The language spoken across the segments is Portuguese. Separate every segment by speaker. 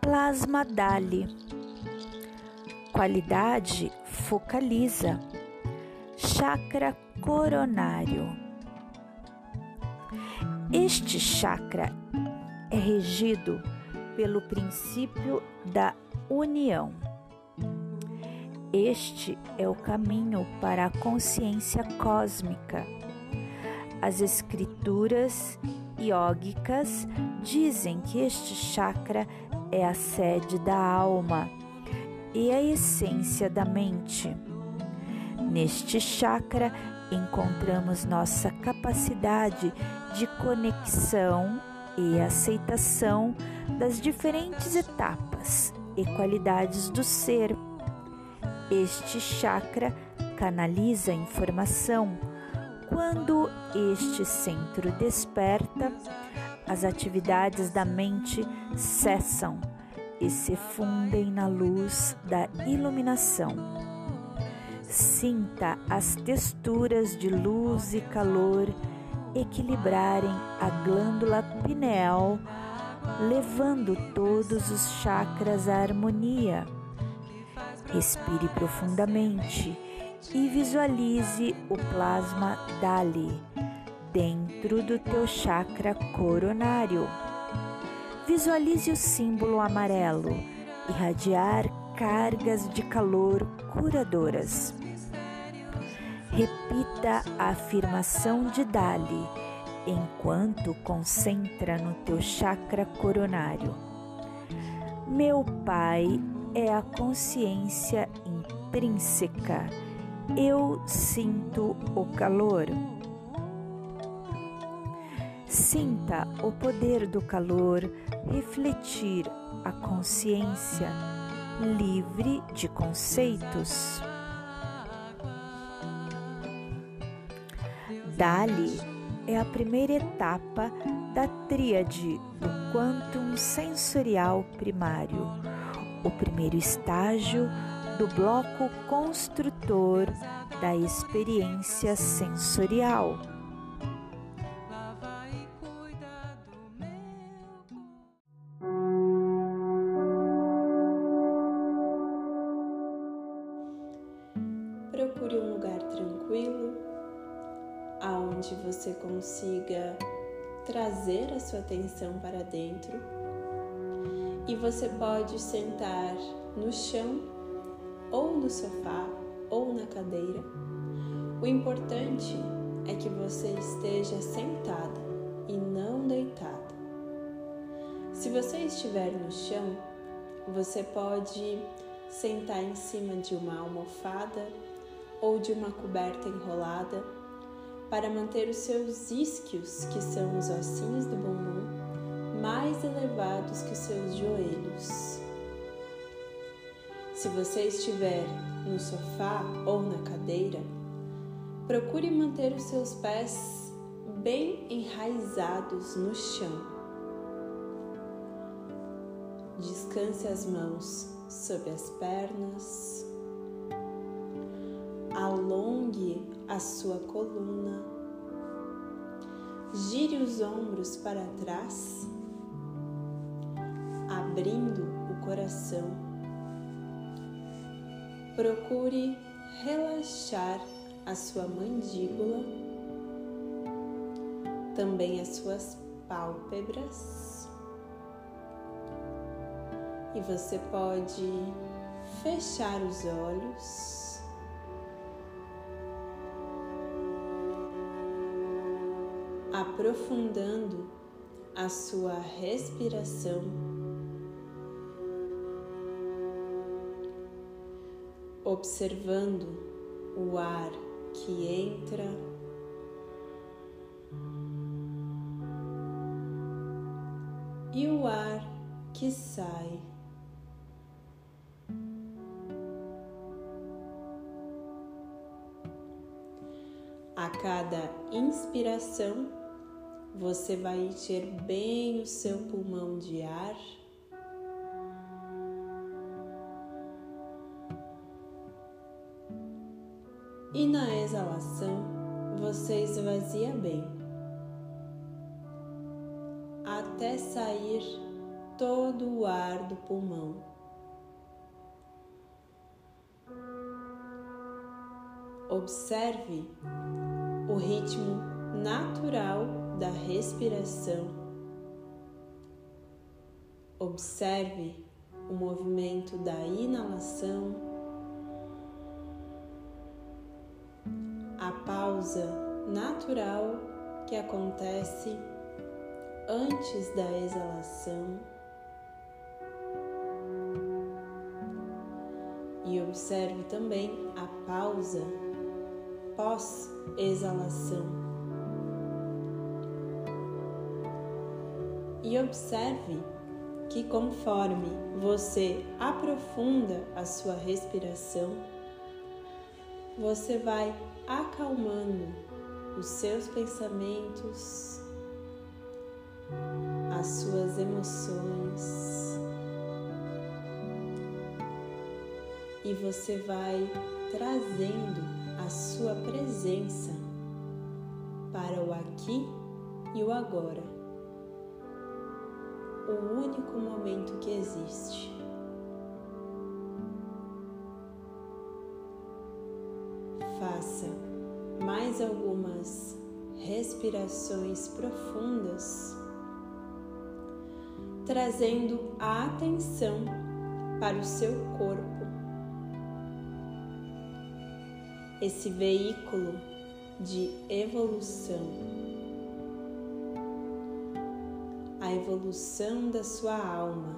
Speaker 1: Plasma Dali. Qualidade focaliza. Chakra coronário. Este chakra é regido pelo princípio da união. Este é o caminho para a consciência cósmica. As escrituras iógicas dizem que este chakra é a sede da alma e a essência da mente. Neste chakra encontramos nossa capacidade de conexão e aceitação das diferentes etapas e qualidades do ser. Este chakra canaliza a informação. Quando este centro desperta, as atividades da mente cessam e se fundem na luz da iluminação. Sinta as texturas de luz e calor equilibrarem a glândula pineal, levando todos os chakras à harmonia. Respire profundamente e visualize o plasma Dali dentro do teu chakra coronário. Visualize o símbolo amarelo irradiar cargas de calor curadoras. Repita a afirmação de Dali enquanto concentra no teu chakra coronário. Meu Pai é a consciência intrínseca. Eu sinto o calor. Sinta o poder do calor refletir a consciência livre de conceitos. Dali é a primeira etapa da tríade do quantum sensorial primário, o primeiro estágio do bloco construtor da experiência sensorial.
Speaker 2: Procure um lugar tranquilo, aonde você consiga trazer a sua atenção para dentro. E você pode sentar no chão, ou no sofá, ou na cadeira. O importante é que você esteja sentada e não deitada. Se você estiver no chão, você pode sentar em cima de uma almofada ou de uma coberta enrolada para manter os seus isquios, que são os ossinhos do bumbum, mais elevados que os seus joelhos. Se você estiver no sofá ou na cadeira, procure manter os seus pés bem enraizados no chão. Descanse as mãos sobre as pernas, alongue a sua coluna, gire os ombros para trás, abrindo o coração. Procure relaxar a sua mandíbula, também as suas pálpebras. E você pode fechar os olhos. aprofundando a sua respiração, observando o ar que entra e o ar que sai. A cada inspiração, você vai encher bem o seu pulmão de ar. E na exalação, você esvazia bem, até sair todo o ar do pulmão. Observe o ritmo natural da respiração. Observe o movimento da inalação, pausa natural que acontece antes da exalação. E observe também a pausa pós-exalação. E observe que conforme você aprofunda a sua respiração, você vai acalmando os seus pensamentos, as suas emoções e você vai trazendo a sua presença para o aqui e o agora, o único momento que existe. Faça mais algumas respirações profundas, trazendo a atenção para o seu corpo. Esse veículo de evolução, a evolução da sua alma,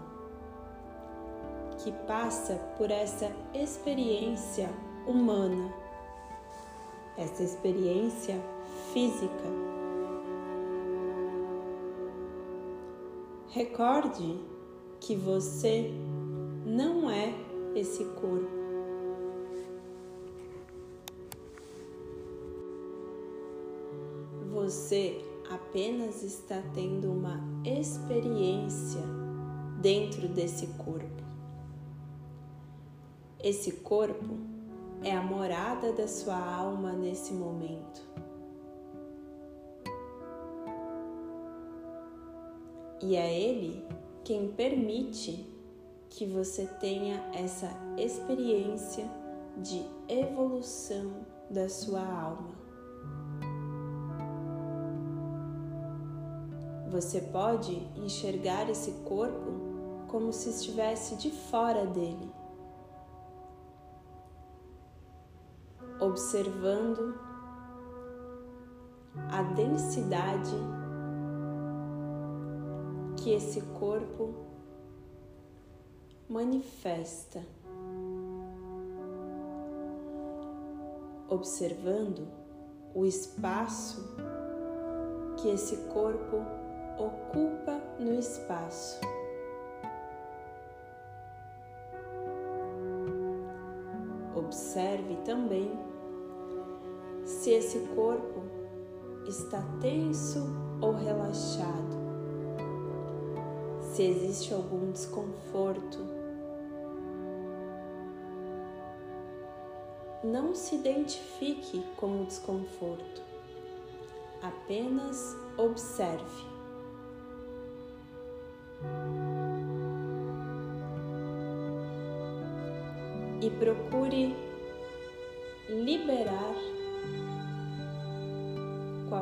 Speaker 2: que passa por essa experiência humana, essa experiência física. Recorde que você não é esse corpo. você apenas está tendo uma experiência dentro desse corpo. Esse corpo é a morada da sua alma nesse momento. E é Ele quem permite que você tenha essa experiência de evolução da sua alma. Você pode enxergar esse corpo como se estivesse de fora dele, observando a densidade que esse corpo manifesta, observando o espaço que esse corpo ocupa no espaço. Observe também se esse corpo está tenso ou relaxado, se existe algum desconforto. Não se identifique com o desconforto, apenas observe. e procure liberar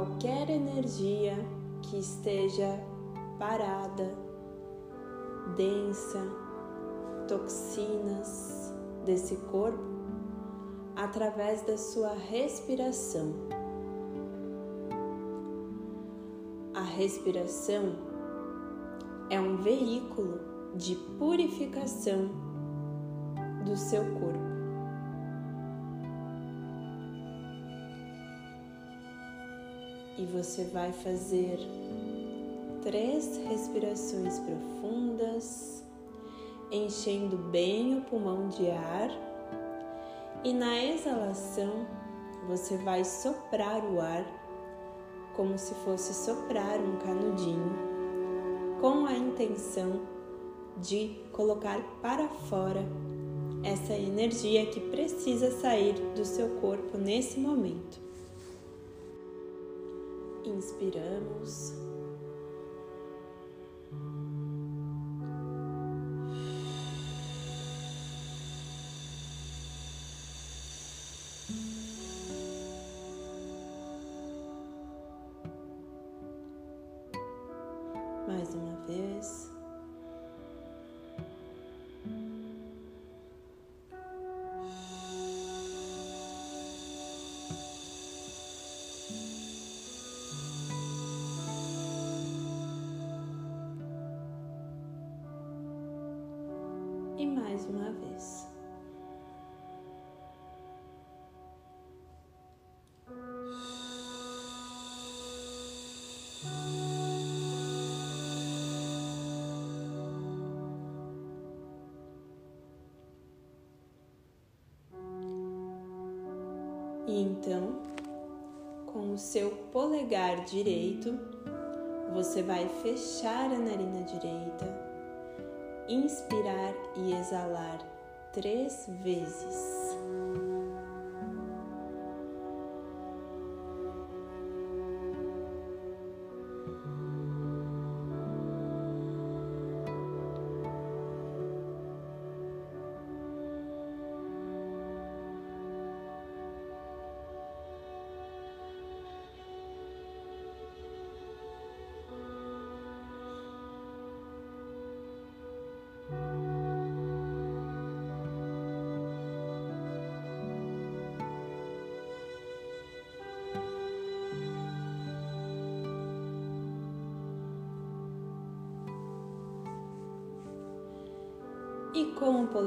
Speaker 2: qualquer energia que esteja parada, densa, toxinas desse corpo através da sua respiração. A respiração é um veículo de purificação do seu corpo. E você vai fazer três respirações profundas, enchendo bem o pulmão de ar, e na exalação você vai soprar o ar como se fosse soprar um canudinho, com a intenção de colocar para fora essa energia que precisa sair do seu corpo nesse momento inspiramos. Mais uma vez. Uma vez. E então, com o seu polegar direito, você vai fechar a narina direita, inspirar e exalar três vezes.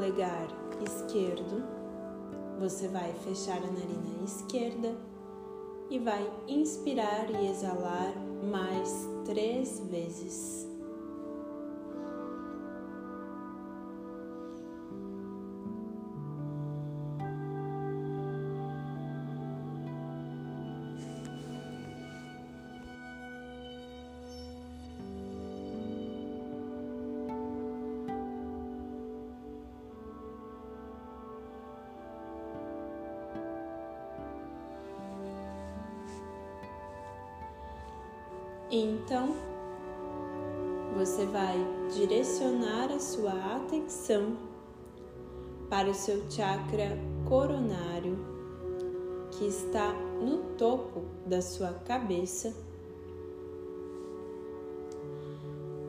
Speaker 2: Polegar esquerdo, você vai fechar a narina esquerda e vai inspirar e exalar mais três vezes. Atenção para o seu chakra coronário, que está no topo da sua cabeça.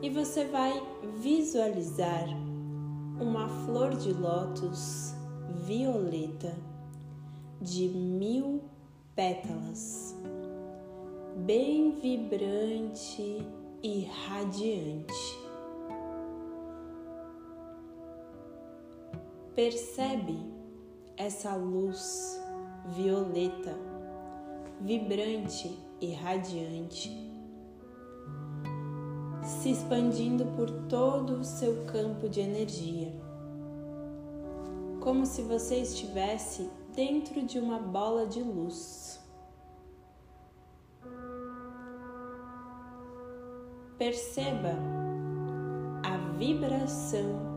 Speaker 2: E você vai visualizar uma flor de lótus violeta de mil pétalas bem vibrante e radiante. Percebe essa luz violeta, vibrante e radiante, se expandindo por todo o seu campo de energia, como se você estivesse dentro de uma bola de luz. Perceba a vibração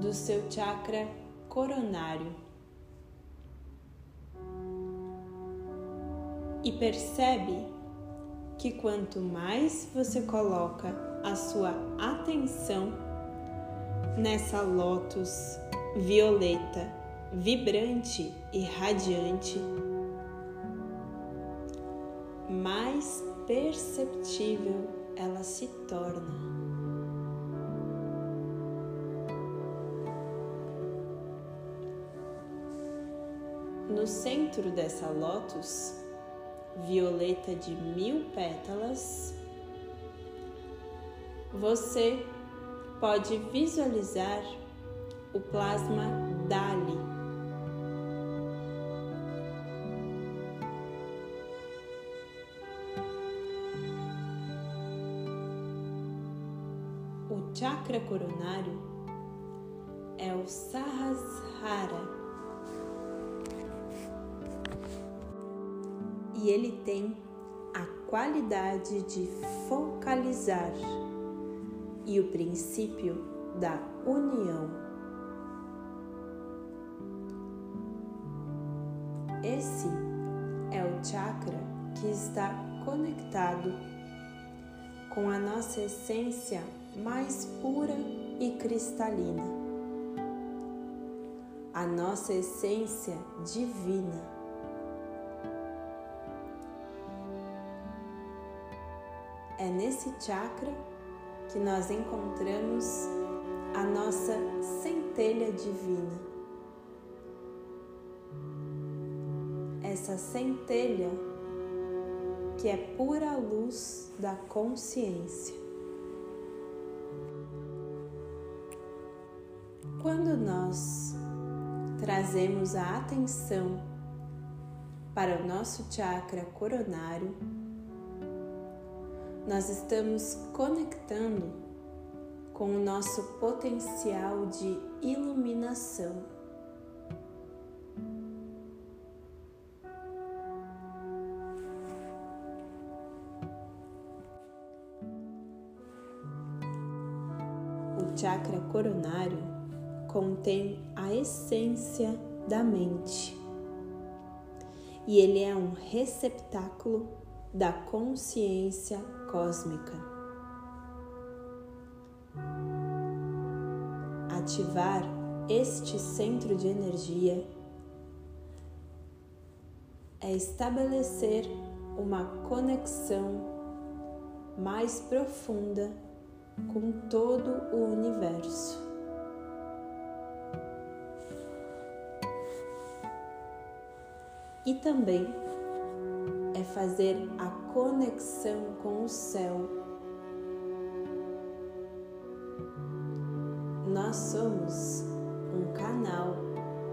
Speaker 2: do seu chakra coronário e percebe que quanto mais você coloca a sua atenção nessa lótus violeta, vibrante e radiante, mais perceptível ela se torna. Centro dessa lótus, violeta de mil pétalas, você pode visualizar o plasma Dali chakra coronário é o Sahasrara. E ele tem a qualidade de focalizar e o princípio da união. Esse é o chakra que está conectado com a nossa essência mais pura e cristalina, a nossa essência divina. É nesse chakra que nós encontramos a nossa centelha divina. Essa centelha que é pura luz da consciência. Quando nós trazemos a atenção para o nosso chakra coronário, nós estamos conectando com o nosso potencial de iluminação. O chakra coronário contém a essência da mente e ele é um receptáculo da consciência cósmica. Ativar este centro de energia é estabelecer uma conexão mais profunda com todo o universo. E também é fazer a conexão com o céu. Nós somos um canal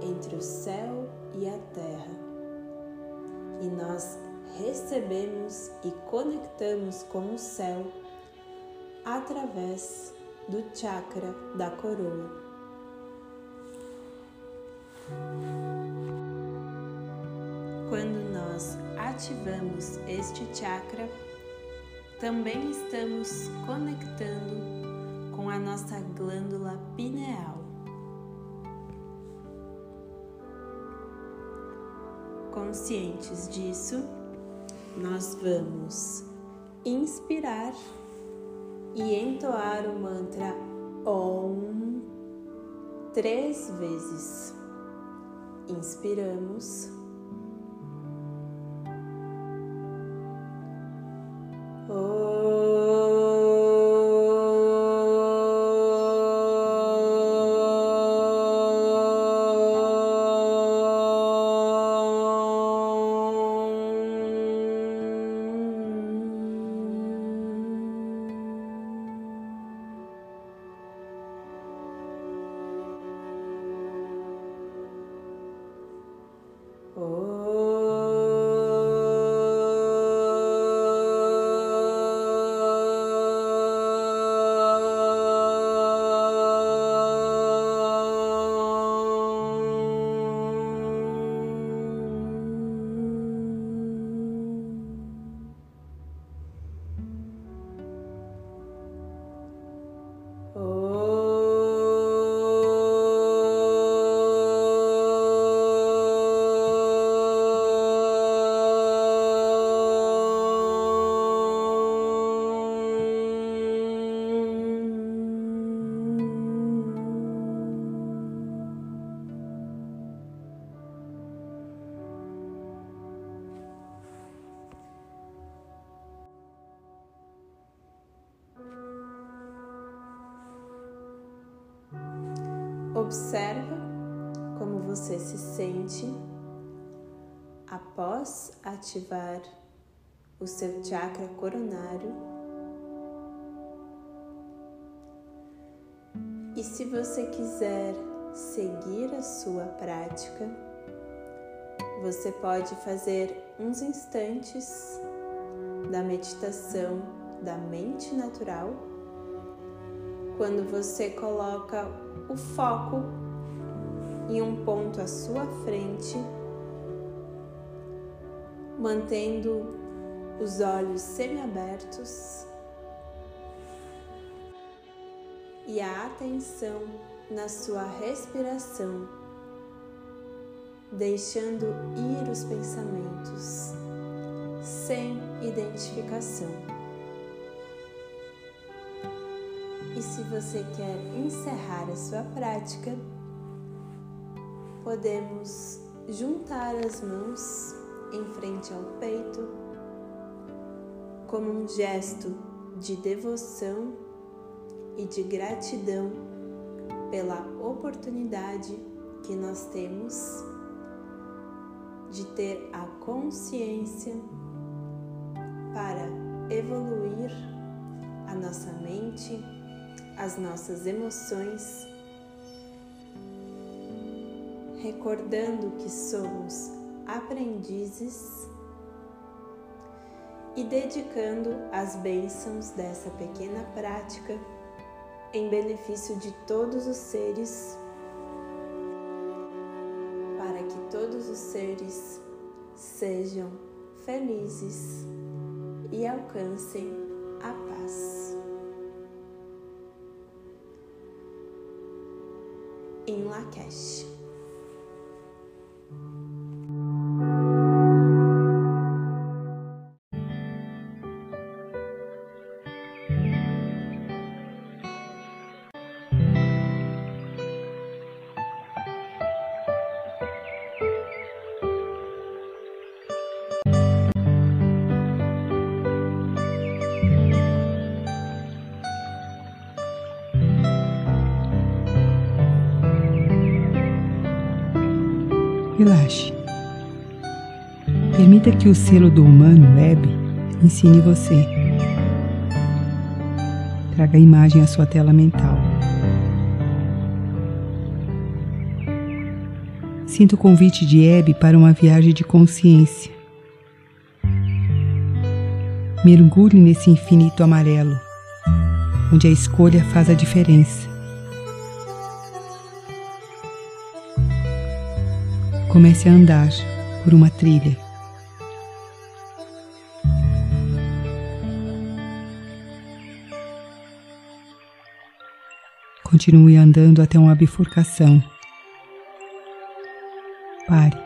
Speaker 2: entre o céu e a terra. E nós recebemos e conectamos com o céu através do chakra da coroa. Quando nós ativamos este chakra, também estamos conectando com a nossa glândula pineal. Conscientes disso, nós vamos inspirar e entoar o mantra OM três vezes. Inspiramos. Observa como você se sente após ativar o seu chakra coronário. E se você quiser seguir a sua prática, você pode fazer uns instantes da meditação da mente natural quando você coloca o foco em um ponto à sua frente, mantendo os olhos semiabertos e a atenção na sua respiração, deixando ir os pensamentos sem identificação. E se você quer encerrar a sua prática, podemos juntar as mãos em frente ao peito como um gesto de devoção e de gratidão pela oportunidade que nós temos de ter a consciência para evoluir a nossa mente, as nossas emoções, recordando que somos aprendizes e dedicando as bênçãos dessa pequena prática em benefício de todos os seres, para que todos os seres sejam felizes e alcancem a paz. Em Lakesh.
Speaker 3: Que o selo do humano, Web, ensine você. Traga a imagem à sua tela mental. Sinta o convite de Hebe para uma viagem de consciência. Mergulhe nesse infinito amarelo, onde a escolha faz a diferença. comece a andar por uma trilha. Continue andando até uma bifurcação. Pare.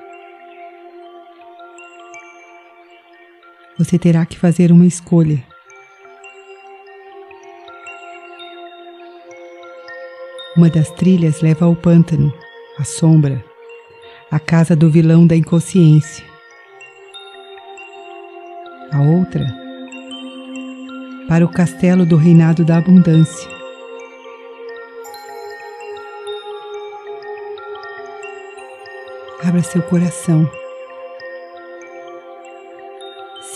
Speaker 3: Você terá que fazer uma escolha. Uma das trilhas leva ao pântano, à sombra a casa do vilão da inconsciência. A outra, para o castelo do reinado da abundância. Abra seu coração.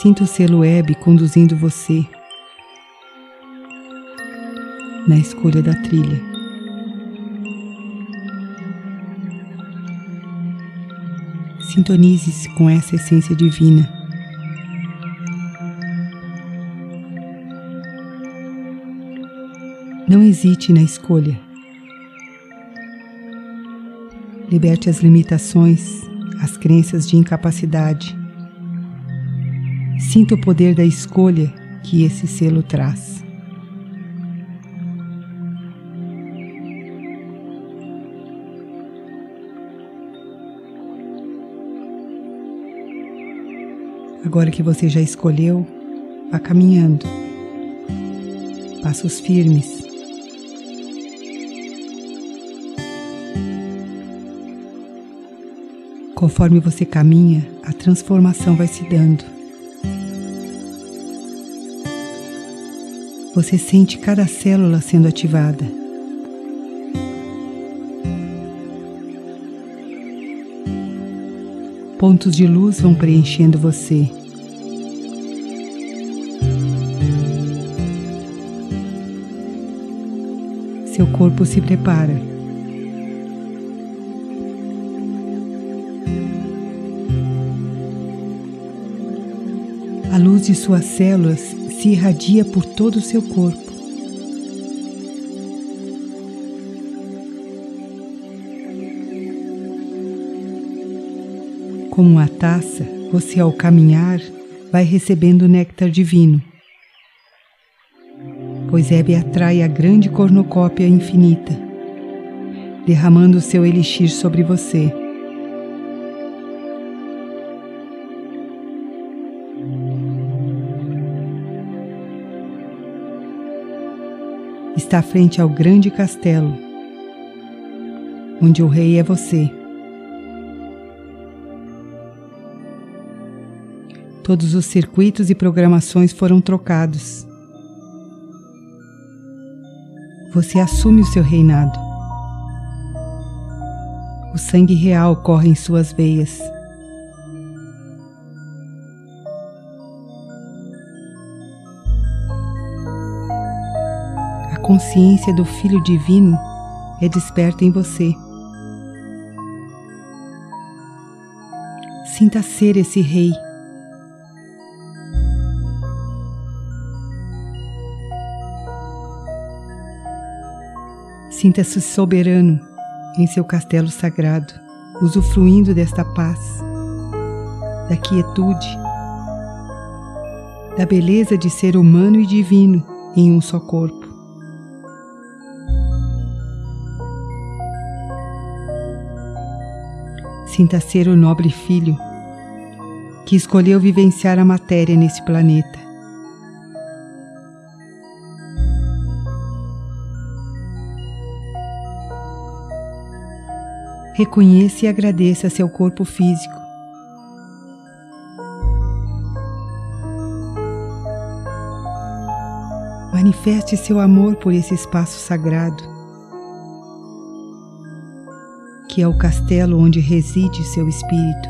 Speaker 3: Sinta o selo web conduzindo você na escolha da trilha. Sintonize-se com essa essência divina. Não hesite na escolha. Liberte as limitações, as crenças de incapacidade. Sinta o poder da escolha que esse selo traz. Agora que você já escolheu, vá caminhando. Passos firmes. Conforme você caminha, a transformação vai se dando. Você sente cada célula sendo ativada. Pontos de luz vão preenchendo você. Seu corpo se prepara. De suas células se irradia por todo o seu corpo. Como uma taça, você ao caminhar vai recebendo néctar divino. Pois Hebe atrai a grande cornucópia infinita, derramando seu elixir sobre você. Está frente ao grande castelo, onde o rei é você. Todos os circuitos e programações foram trocados. você assume o seu reinado. O sangue real corre em suas veias. Consciência do Filho Divino é desperta em você. Sinta ser esse rei. Sinta-se soberano em seu castelo sagrado, usufruindo desta paz, da quietude, da beleza de ser humano e divino em um só corpo. Sinta ser o nobre filho que escolheu vivenciar a matéria nesse planeta. Reconheça e agradeça seu corpo físico. Manifeste seu amor por esse espaço sagrado que é o castelo onde reside seu espírito.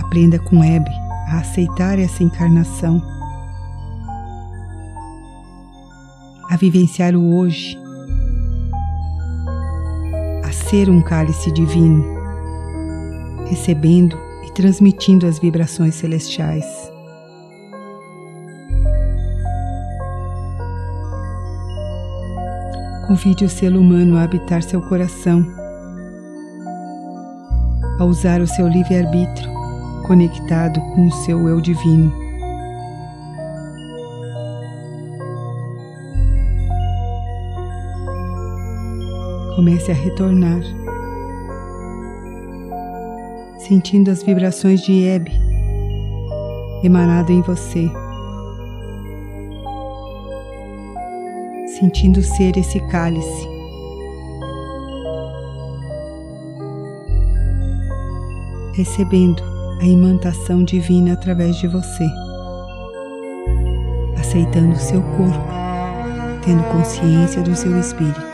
Speaker 3: Aprenda com Hebe a aceitar essa encarnação, a vivenciar o hoje, a ser um cálice divino, recebendo e transmitindo as vibrações celestiais. Convide o selo humano a habitar seu coração, a usar o seu livre-arbítrio conectado com o seu eu divino. Comece a retornar, sentindo as vibrações de Hebe emanado em você. Sentindo ser esse cálice. Recebendo a imantação divina através de você, aceitando seu corpo, tendo consciência do seu espírito.